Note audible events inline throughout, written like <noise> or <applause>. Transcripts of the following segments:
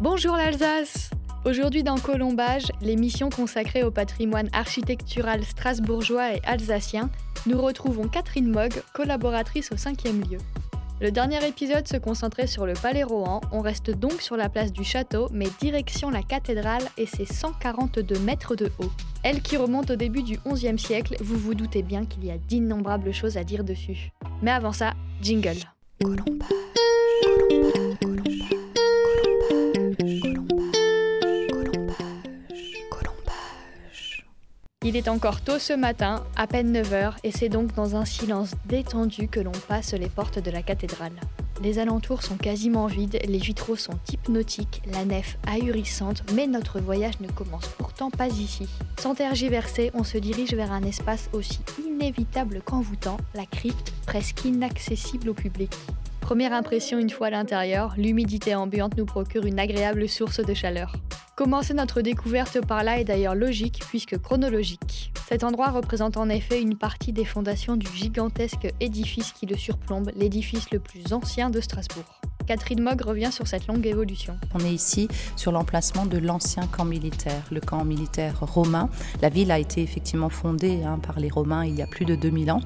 Bonjour l'Alsace Aujourd'hui dans Colombage, l'émission consacrée au patrimoine architectural strasbourgeois et alsacien, nous retrouvons Catherine Mogg, collaboratrice au 5e lieu. Le dernier épisode se concentrait sur le Palais Rohan, on reste donc sur la place du château, mais direction la cathédrale et ses 142 mètres de haut. Elle qui remonte au début du XIe siècle, vous vous doutez bien qu'il y a d'innombrables choses à dire dessus. Mais avant ça, jingle. Il est encore tôt ce matin, à peine 9h, et c'est donc dans un silence détendu que l'on passe les portes de la cathédrale. Les alentours sont quasiment vides, les vitraux sont hypnotiques, la nef ahurissante, mais notre voyage ne commence pourtant pas ici. Sans tergiverser, on se dirige vers un espace aussi inévitable qu'envoûtant, la crypte, presque inaccessible au public. Première impression une fois à l'intérieur, l'humidité ambiante nous procure une agréable source de chaleur. Commencer notre découverte par là est d'ailleurs logique puisque chronologique. Cet endroit représente en effet une partie des fondations du gigantesque édifice qui le surplombe, l'édifice le plus ancien de Strasbourg. Catherine Mogg revient sur cette longue évolution. On est ici sur l'emplacement de l'ancien camp militaire, le camp militaire romain. La ville a été effectivement fondée hein, par les Romains il y a plus de 2000 ans.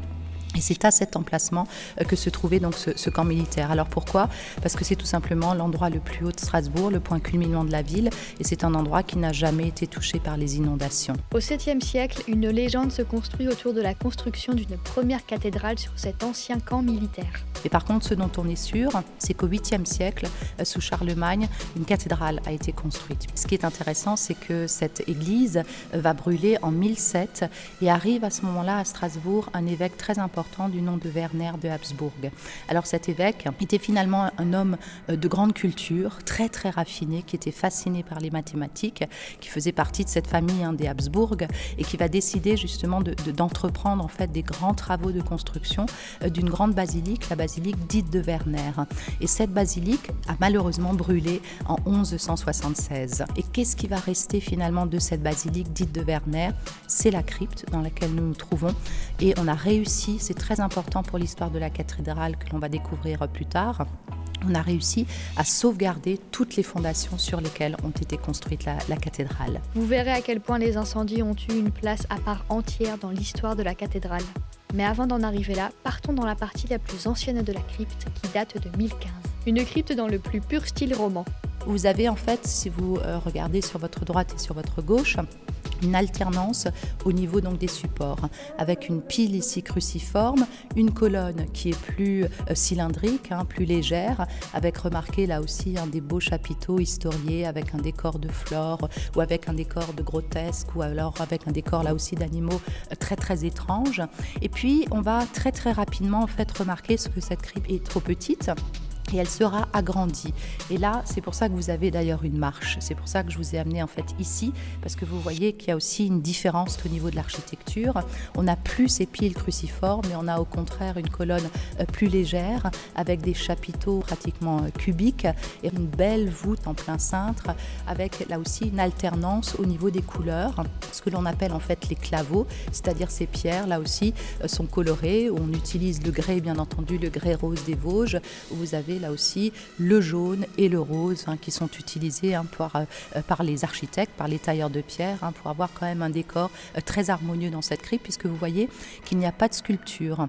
Et c'est à cet emplacement euh, que se trouvait donc ce, camp militaire. Alors pourquoi? Parce que c'est tout simplement l'endroit le plus haut de Strasbourg, le point culminant de la ville, et c'est un endroit qui n'a jamais été touché par les inondations. Au 7e siècle, une légende se construit autour de la construction d'une première cathédrale sur cet ancien camp militaire. Et par contre, ce dont on est sûr, c'est qu'au 8e siècle, euh, sous Charlemagne, une cathédrale a été construite. Ce qui est intéressant, c'est que cette église euh, va brûler en 1007 et arrive à ce moment-là à Strasbourg un évêque très important du nom de Werner de Habsbourg. Alors cet évêque était finalement un homme euh, de grande culture, très très raffiné, qui était fasciné par les mathématiques, qui faisait partie de cette famille hein, des Habsbourg et qui va décider justement d'entreprendre en fait des grands travaux de construction d'une grande basilique, la basilique dite de Werner. Et cette basilique a malheureusement brûlé en 1176. Et qu'est-ce qui va rester finalement de cette basilique dite de Werner? C'est la crypte dans laquelle nous nous trouvons et on a réussi, c'est très important pour l'histoire de la cathédrale que l'on va découvrir plus tard, on a réussi à sauvegarder toutes les fondations sur lesquelles ont été construites la, la, cathédrale. Vous verrez à quel point les incendies ont eu une place à part entière dans l'histoire de la cathédrale. Mais avant d'en arriver là, partons dans la partie la plus ancienne de la crypte qui date de 1015. Une crypte dans le plus pur style roman. Vous avez en fait, si vous euh, regardez sur votre droite et sur votre gauche, une alternance au niveau donc des supports, avec une pile ici cruciforme, une colonne qui est plus euh, cylindrique, hein, plus légère, avec remarqué là aussi un des beaux chapiteaux historiés avec un décor de flore ou avec un décor de grotesque ou alors avec un décor là aussi d'animaux euh, très très étranges. Et puis on va très très rapidement en fait remarquer ce que cette crypte est trop petite et elle sera agrandie. Et là, c'est pour ça que vous avez d'ailleurs une marche. C'est pour ça que je vous ai amené en fait ici, parce que vous voyez qu'il y a aussi une différence au niveau de l'architecture. On n'a plus ces piles cruciformes, mais on a au contraire une colonne euh, plus légère, avec des chapiteaux pratiquement euh, cubiques et une belle voûte en plein cintre, avec là aussi une alternance au niveau des couleurs, ce que l'on appelle en fait les claveaux, c'est-à-dire ces pierres là aussi euh, sont colorées. On utilise le grès, bien entendu, le grès rose des Vosges, vous avez là aussi le jaune et le rose hein, qui sont utilisés hein, euh, par les architectes, par les tailleurs de pierre, hein, pour avoir quand même un décor euh, très harmonieux dans cette crypte, puisque vous voyez qu'il n'y a pas de sculpture.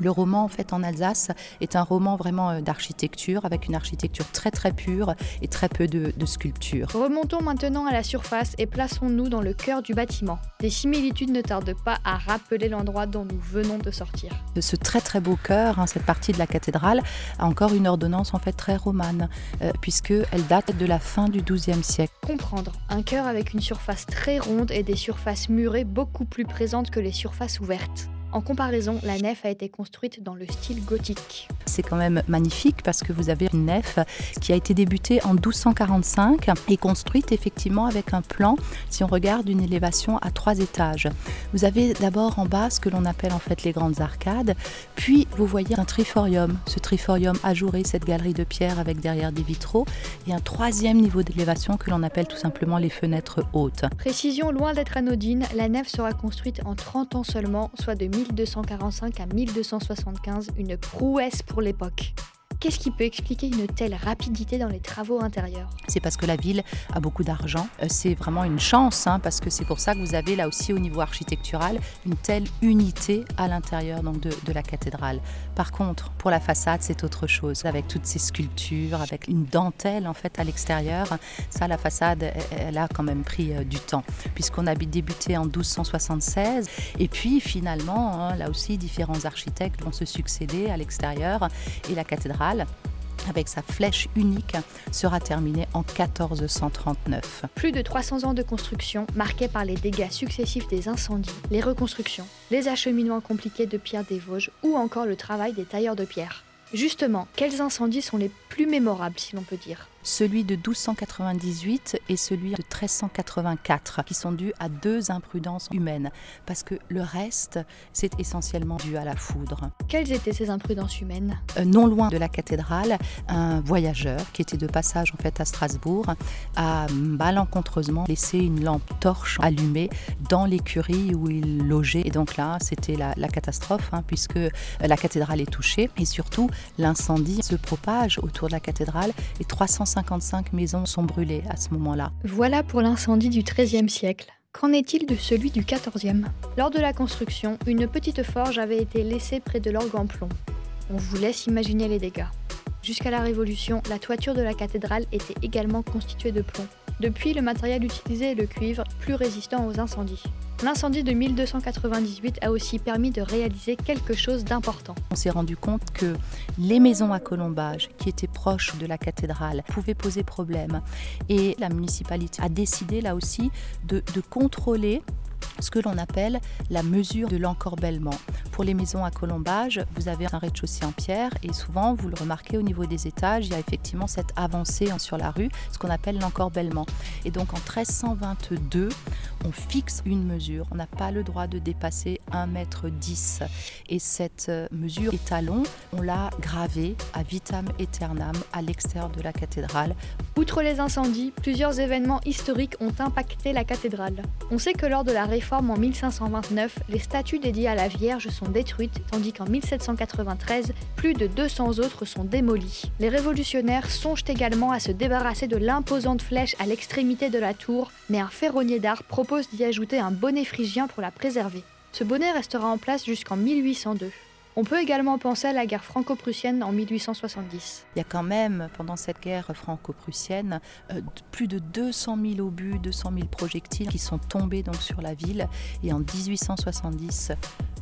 Le roman, en fait, en Alsace, est un roman vraiment euh, d'architecture, avec une architecture très très pure et très peu de, de sculptures. Remontons maintenant à la surface et plaçons-nous dans le cœur du bâtiment. Des similitudes ne tardent pas à rappeler l'endroit dont nous venons de sortir. Ce très très beau cœur, hein, cette partie de la cathédrale, a encore une ordonnance en fait très romane, euh, puisqu'elle date de la fin du XIIe siècle. Comprendre, un cœur avec une surface très ronde et des surfaces murées beaucoup plus présentes que les surfaces ouvertes. En comparaison, la nef a été construite dans le style gothique. C'est quand même magnifique parce que vous avez une nef qui a été débutée en 1245 et construite effectivement avec un plan, si on regarde, une élévation à trois étages. Vous avez d'abord en bas ce que l'on appelle en fait les grandes arcades, puis vous voyez un triforium, ce triforium ajouré, cette galerie de pierre avec derrière des vitraux, et un troisième niveau d'élévation que l'on appelle tout simplement les fenêtres hautes. Précision loin d'être anodine, la nef sera construite en 30 ans seulement, soit de 1245 à 1275, une prouesse pour l'époque. Qu'est-ce qui peut expliquer une telle rapidité dans les travaux intérieurs C'est parce que la ville a beaucoup d'argent. Euh, c'est vraiment une chance, hein, parce que c'est pour ça que vous avez là aussi au niveau architectural une telle unité à l'intérieur donc de, la cathédrale. Par contre, pour la façade, c'est autre chose, avec toutes ces sculptures, avec une dentelle en fait à l'extérieur. Ça, la façade, elle a quand même pris euh, du temps, puisqu'on a débuté en 1276, et puis finalement, hein, là aussi, différents architectes vont se succéder à l'extérieur, et la cathédrale avec sa flèche unique, sera terminée en 1439. Plus de 300 ans de construction marqués par les dégâts successifs des incendies, les reconstructions, les acheminements compliqués de pierre des Vosges ou encore le travail des tailleurs de pierre. Justement, quels incendies sont les plus mémorables si l'on peut dire? Celui de 1298 et celui de 1384, qui sont dus à deux imprudences humaines, parce que le reste, c'est essentiellement dû à la foudre. Quelles étaient ces imprudences humaines? Euh, Non loin de la cathédrale, un voyageur qui était de passage en fait à Strasbourg a malencontreusement laissé une lampe torche allumée dans l'écurie où il logeait. Et donc là, c'était la, catastrophe, hein, puisque la cathédrale est touchée et surtout l'incendie se propage autour de la cathédrale et 300 55 maisons sont brûlées à ce moment-là. Voilà pour l'incendie du XIIIe siècle. Qu'en est-il de celui du XIVe Lors de la construction, une petite forge avait été laissée près de l'orgue en plomb. On vous laisse imaginer les dégâts. Jusqu'à la Révolution, la toiture de la cathédrale était également constituée de plomb. Depuis, le matériel utilisé est le cuivre, plus résistant aux incendies. L'incendie de 1298 a aussi permis de réaliser quelque chose d'important. On s'est rendu compte que les maisons à colombage qui étaient proches de la cathédrale pouvaient poser problème. Et la municipalité a décidé là aussi de, de contrôler ce que l'on appelle la mesure de l'encorbellement. Pour les maisons à colombage, vous avez un rez-de-chaussée en pierre et souvent, vous le remarquez au niveau des étages, il y a effectivement cette avancée sur la rue, ce qu'on appelle l'encorbellement. Et donc en 1322, on fixe une mesure. On n'a pas le droit de dépasser 1 mètre 10. Et cette euh, mesure étalon, on l'a gravée à vitam aeternam à l'extérieur de la cathédrale. Outre les incendies, plusieurs événements historiques ont impacté la cathédrale. On sait que lors de la réforme en 1529, les statues dédiées à la Vierge sont détruites, tandis qu'en 1793, plus de 200 autres sont démolies. Les révolutionnaires songent également à se débarrasser de l'imposante flèche à l'extrémité de la tour, mais un ferronnier d'art propose d'y ajouter un bonnet phrygien pour la préserver. Ce bonnet restera en place jusqu'en 1802. On peut également penser à la guerre franco-prussienne en 1870. Il y a quand même, pendant cette guerre franco-prussienne, euh, plus de 200 000 obus, 200 000 projectiles qui sont tombés donc sur la ville. Et en 1870,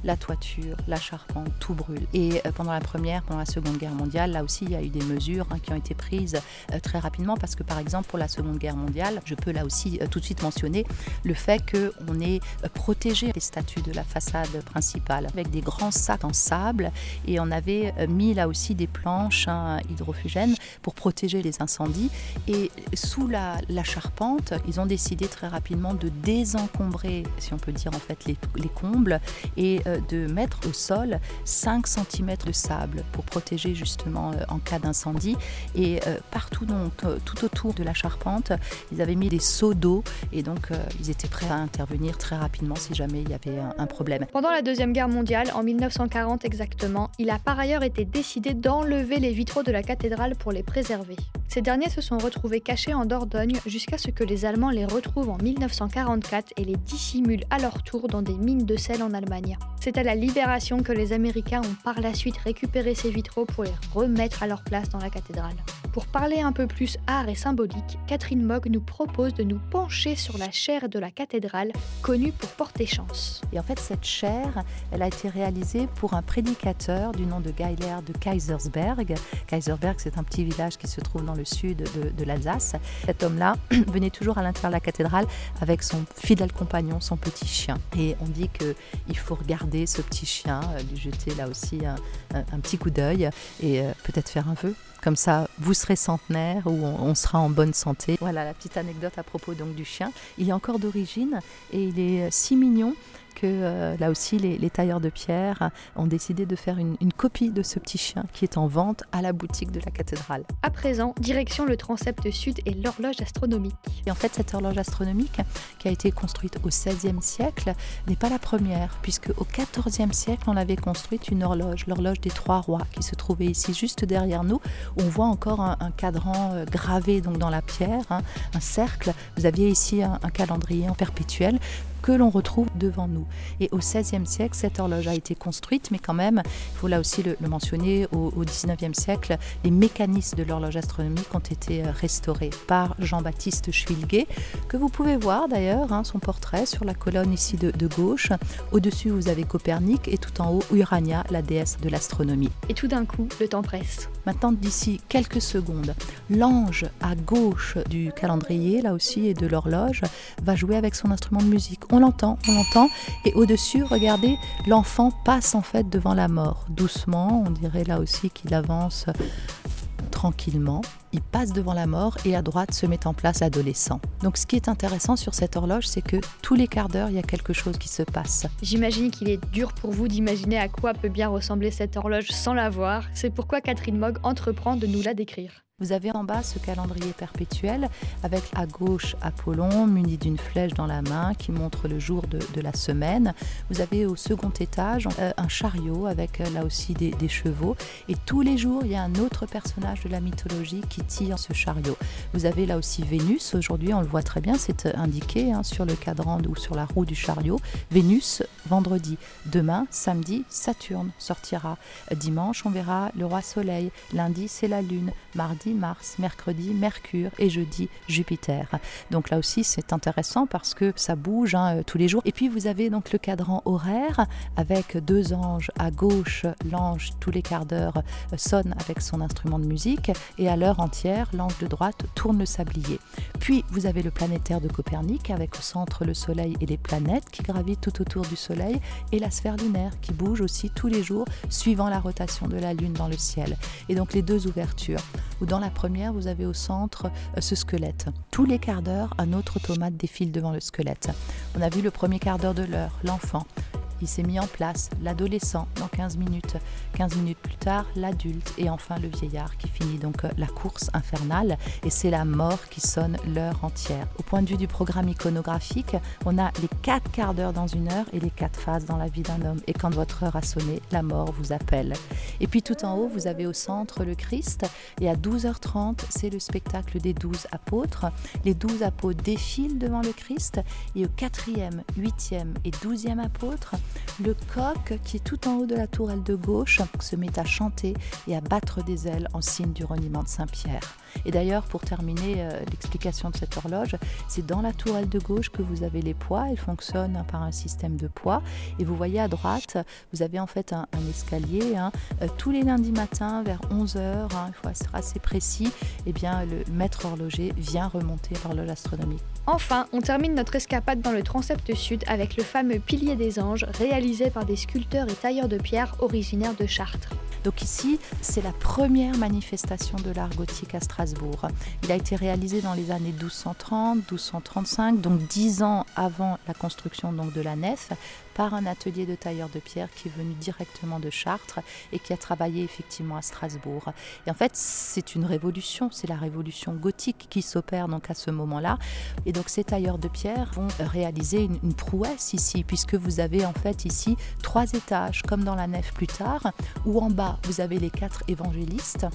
la toiture, la charpente, tout brûle. Et euh, pendant la Première, pendant la Seconde Guerre mondiale, là aussi, il y a eu des mesures hein, qui ont été prises euh, très rapidement parce que, par exemple, pour la Seconde Guerre mondiale, je peux là aussi tout de suite mentionner le fait qu'on ait protégé les statues de la façade principale avec des grands sacs en sable et on avait euh, mis là aussi des planches hein, hydrofugènes pour protéger les incendies. Et sous la, charpente, ils ont décidé très rapidement de désencombrer, si on peut dire en fait, les, combles et euh, de mettre au sol 5 cm de sable pour protéger justement euh, en cas d'incendie. Et partout donc, tout autour de la charpente, ils avaient mis des seaux d'eau et donc ils étaient prêts à intervenir très rapidement si jamais il y avait un problème. Pendant la Deuxième Guerre mondiale, en 1940 exactement, il a par ailleurs été décidé d'enlever les vitraux de la cathédrale pour les préserver. Ces derniers se sont retrouvés cachés en Dordogne jusqu'à ce que les Allemands les retrouvent en 1944 et les dissimulent à leur tour dans des mines de sel en Allemagne. C'est à la libération que les Américains ont par la suite récupéré ces vitraux pour les remettre à leur place dans la cathédrale. Pour parler un peu plus art et symbolique, Catherine Mogg nous propose de nous pencher sur la chaire de la cathédrale, connue pour porter chance. Et en fait, cette chaire, elle a été réalisée pour un prédicateur du nom de Geiler de Kaisersberg. Kaisersberg, c'est un petit village qui se trouve dans le sud de, l'Alsace. Cet homme-là <clears throat> venait toujours à l'intérieur de la cathédrale avec son fidèle compagnon, son petit chien. Et on dit qu'il faut regarder ce petit chien, euh, lui jeter là aussi un, petit coup d'œil et euh, peut-être faire un vœu. Comme ça, vous serez centenaire ou on, sera en bonne santé. Voilà la petite anecdote à propos donc du chien. Il est encore d'origine et il est si mignon que euh, là aussi les, tailleurs de pierre ont décidé de faire une, copie de ce petit chien qui est en vente à la boutique de la cathédrale. À présent, direction le transept sud et l'horloge astronomique. Et en fait, cette horloge astronomique qui a été construite au XVIe siècle n'est pas la première, puisque au XIVe siècle, on avait construite une horloge, l'horloge des trois rois, qui se trouvait ici juste derrière nous. On voit encore un, cadran euh, gravé donc dans la pierre, hein, un cercle. Vous aviez ici un calendrier en perpétuel que l'on retrouve devant nous. Et au XVIe siècle, cette horloge a été construite, mais quand même, il faut là aussi le, mentionner, au, XIXe siècle, les mécanismes de l'horloge astronomique ont été euh, restaurés par Jean-Baptiste Schwilger, que vous pouvez voir d'ailleurs, hein, son portrait sur la colonne ici de, de gauche. Au-dessus, vous avez Copernic et tout en haut, Urania, la déesse de l'astronomie. Et tout d'un coup, le temps presse. Maintenant, d'ici quelques secondes, l'ange à gauche du calendrier, là aussi, et de l'horloge, va jouer avec son instrument de musique. On l'entend, on l'entend, et au-dessus, regardez, l'enfant passe en fait devant la mort, doucement, on dirait là aussi qu'il avance tranquillement, il passe devant la mort et à droite se met en place l'adolescent. Donc ce qui est intéressant sur cette horloge, c'est que tous les quarts d'heure, il y a quelque chose qui se passe. J'imagine qu'il est dur pour vous d'imaginer à quoi peut bien ressembler cette horloge sans la voir. C'est pourquoi Catherine Mogg entreprend de nous la décrire. Vous avez en bas ce calendrier perpétuel avec à gauche Apollon muni d'une flèche dans la main qui montre le jour de, la semaine. Vous avez au second étage euh, un chariot avec euh, là aussi des, chevaux. Et tous les jours, il y a un autre personnage de la mythologie qui tire ce chariot. Vous avez là aussi Vénus. Aujourd'hui, on le voit très bien, c'est euh, indiqué hein, sur le cadran ou sur la roue du chariot. Vénus, vendredi. Demain, samedi, Saturne sortira. Dimanche, on verra le roi Soleil. Lundi, c'est la Lune. Mardi, Mars, mercredi Mercure et jeudi Jupiter. Donc là aussi c'est intéressant parce que ça bouge hein, tous les jours. Et puis vous avez donc le cadran horaire avec deux anges à gauche, l'ange tous les quarts d'heure euh, sonne avec son instrument de musique et à l'heure entière l'ange de droite tourne le sablier. Puis vous avez le planétaire de Copernic avec au centre le Soleil et les planètes qui gravitent tout autour du Soleil et la sphère lunaire qui bouge aussi tous les jours suivant la rotation de la Lune dans le ciel. Et donc les deux ouvertures, ou dans la première, vous avez au centre euh, ce squelette. Tous les quarts d'heure, un autre automate défile devant le squelette. On a vu le premier quart d'heure de l'heure, l'enfant. Il s'est mis en place, l'adolescent dans 15 minutes. 15 minutes plus tard, l'adulte et enfin le vieillard qui finit donc euh, la course infernale et c'est la mort qui sonne l'heure entière. Au point de vue du programme iconographique, on a les 4 quarts d'heure dans une heure et les 4 phases dans la vie d'un homme. Et quand votre heure a sonné, la mort vous appelle. Et puis tout en haut, vous avez au centre le Christ et à 12h30, c'est le spectacle des 12 apôtres. Les 12 apôtres défilent devant le Christ et au 4e, 8e et 12e apôtre, le coq, qui est tout en haut de la tourelle de gauche, se met à chanter et à battre des ailes en signe du reniement de Saint-Pierre. Et d'ailleurs, pour terminer euh, l'explication de cette horloge, c'est dans la tourelle de gauche que vous avez les poids. Elle fonctionne hein, par un système de poids. Et vous voyez à droite, vous avez en fait un, escalier. Hein. Euh, tous les lundis matins, vers 11h, hein, il faut être assez précis, eh bien, le maître horloger vient remonter l'horloge astronomique. Enfin, on termine notre escapade dans le transept sud avec le fameux pilier des anges réalisé par des sculpteurs et tailleurs de pierre originaires de Chartres. Donc ici, c'est la première manifestation de l'art gothique à Strasbourg. Il a été réalisé dans les années 1230, 1235, donc dix ans avant la construction donc de la nef, par un atelier de tailleur de pierre qui est venu directement de Chartres et qui a travaillé effectivement à Strasbourg. Et en fait, c'est une révolution, c'est la révolution gothique qui s'opère donc à ce moment-là. Et donc ces tailleurs de pierre vont réaliser une, une, prouesse ici, puisque vous avez en fait ici trois étages, comme dans la nef plus tard, où en bas vous avez les quatre évangélistes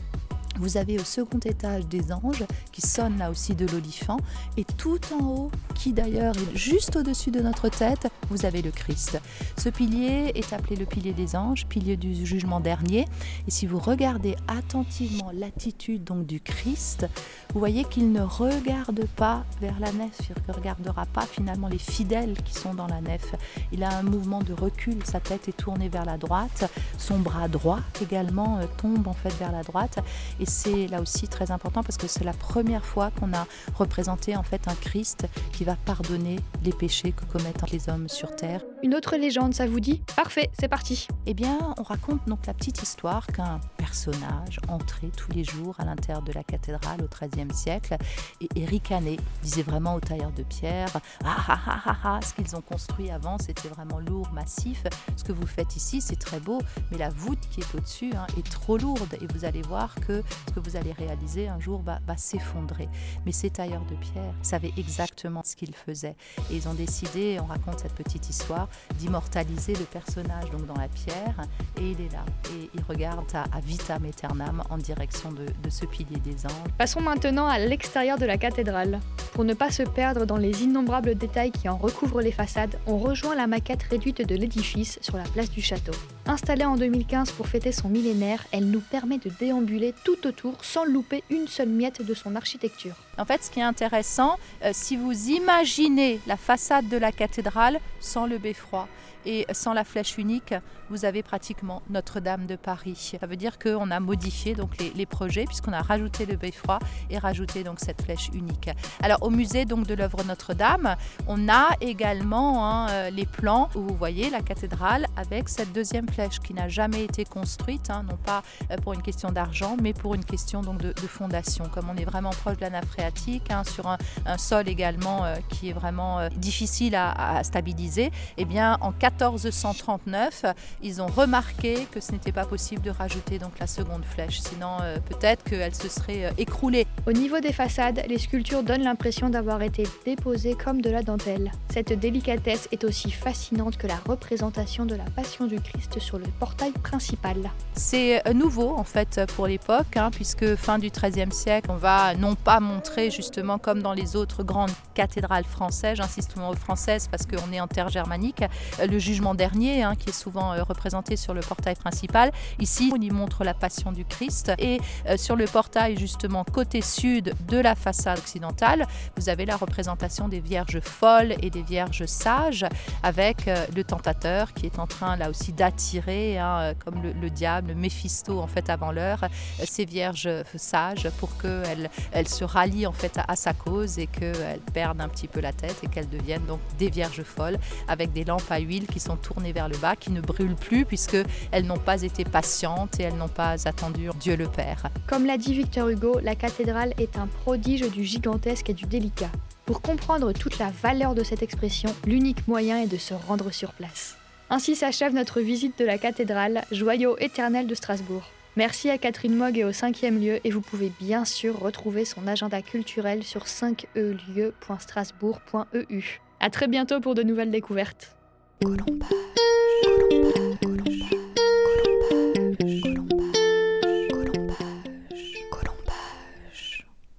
vous avez au second étage des anges qui sonnent là aussi de l'olifant. Et tout en haut, qui d'ailleurs est juste au-dessus de notre tête, vous avez le Christ. Ce pilier est appelé le pilier des anges, pilier du jugement dernier. Et si vous regardez attentivement l'attitude donc du Christ, vous voyez qu'il ne regarde pas vers la nef, il ne regardera pas finalement les fidèles qui sont dans la nef. Il a un mouvement de recul, sa tête est tournée vers la droite, son bras droit également euh, tombe en fait vers la droite. C'est là aussi très important parce que c'est la première fois qu'on a représenté en fait un Christ qui va pardonner les péchés que commettent les hommes sur terre. Une autre légende, ça vous dit? Parfait, c'est parti. Eh bien, on raconte donc la petite histoire qu'un personnages entraient tous les jours à l'intérieur de la cathédrale au XIIIe siècle et, et ricanaient, disaient vraiment aux tailleurs de pierre ah, ah, ah, ah, ah, ce qu'ils ont construit avant c'était vraiment lourd, massif. Ce que vous faites ici c'est très beau, mais la voûte qui est au-dessus hein, est trop lourde et vous allez voir que ce que vous allez réaliser un jour va, s'effondrer. Mais ces tailleurs de pierre savaient exactement ce qu'ils faisaient et ils ont décidé, on raconte cette petite histoire, d'immortaliser le personnage donc dans la pierre et il est là et il regarde à, à vitam aeternam en direction de, de ce pilier des anges. Passons maintenant à l'extérieur de la cathédrale. Pour ne pas se perdre dans les innombrables détails qui en recouvrent les façades, on rejoint la maquette réduite de l'édifice sur la place du château. Installée en 2015 pour fêter son millénaire, elle nous permet de déambuler tout autour sans louper une seule miette de son architecture. En fait, ce qui est intéressant, euh, si vous imaginez la façade de la cathédrale sans le beffroi et sans la flèche unique, vous avez pratiquement Notre-Dame de Paris. Ça veut dire qu'on a modifié donc les, projets puisqu'on a rajouté le beffroi et rajouté donc cette flèche unique. Alors au musée donc de l'œuvre Notre-Dame, on a également hein, euh, les plans où vous voyez la cathédrale avec cette deuxième flèche qui n'a jamais été construite, hein, non pas euh, pour une question d'argent, mais pour une question donc de, fondation. Comme on est vraiment proche de la nappe phréatique, hein, sur un, sol également euh, qui est vraiment euh, difficile à, stabiliser, eh bien en 1439, ils ont remarqué que ce n'était pas possible de rajouter donc la seconde flèche, sinon peut-être qu'elle se serait écroulée. Au niveau des façades, les sculptures donnent l'impression d'avoir été déposées comme de la dentelle. Cette délicatesse est aussi fascinante que la représentation de la Passion du Christ sur le portail principal. C'est euh, nouveau en fait pour l'époque, hein, puisque fin du XIIIe siècle, on va non pas montrer justement comme dans les autres grandes cathédrales françaises, j'insiste souvent aux françaises parce qu'on est en terre germanique, le jugement dernier hein, qui est souvent euh, représenté sur le portail principal. Ici, on y montre la passion du Christ et euh, sur le portail justement côté sud de la façade occidentale, vous avez la représentation des vierges folles et des vierges sages avec euh, le tentateur qui est en train là aussi d'attirer hein, comme le, le diable, le Méphisto en fait avant l'heure, euh, ces vierges sages pour qu'elles elles se rallient en fait à, à sa cause et qu'elles perdent un petit peu la tête et qu'elles deviennent donc des vierges folles avec des lampes à huile qui sont tournées vers le bas, qui ne brûlent plus puisque elles n'ont pas été patientes et elles n'ont pas attendu Dieu le Père. Comme l'a dit Victor Hugo, la cathédrale est un prodige du gigantesque et du délicat. Pour comprendre toute la valeur de cette expression, l'unique moyen est de se rendre sur place. Ainsi s'achève notre visite de la cathédrale, joyau éternel de Strasbourg. Merci à Catherine Mogg et au 5e lieu et vous pouvez bien sûr retrouver son agenda culturel sur 5elieu.strasbourg.eu. A très bientôt pour de nouvelles découvertes.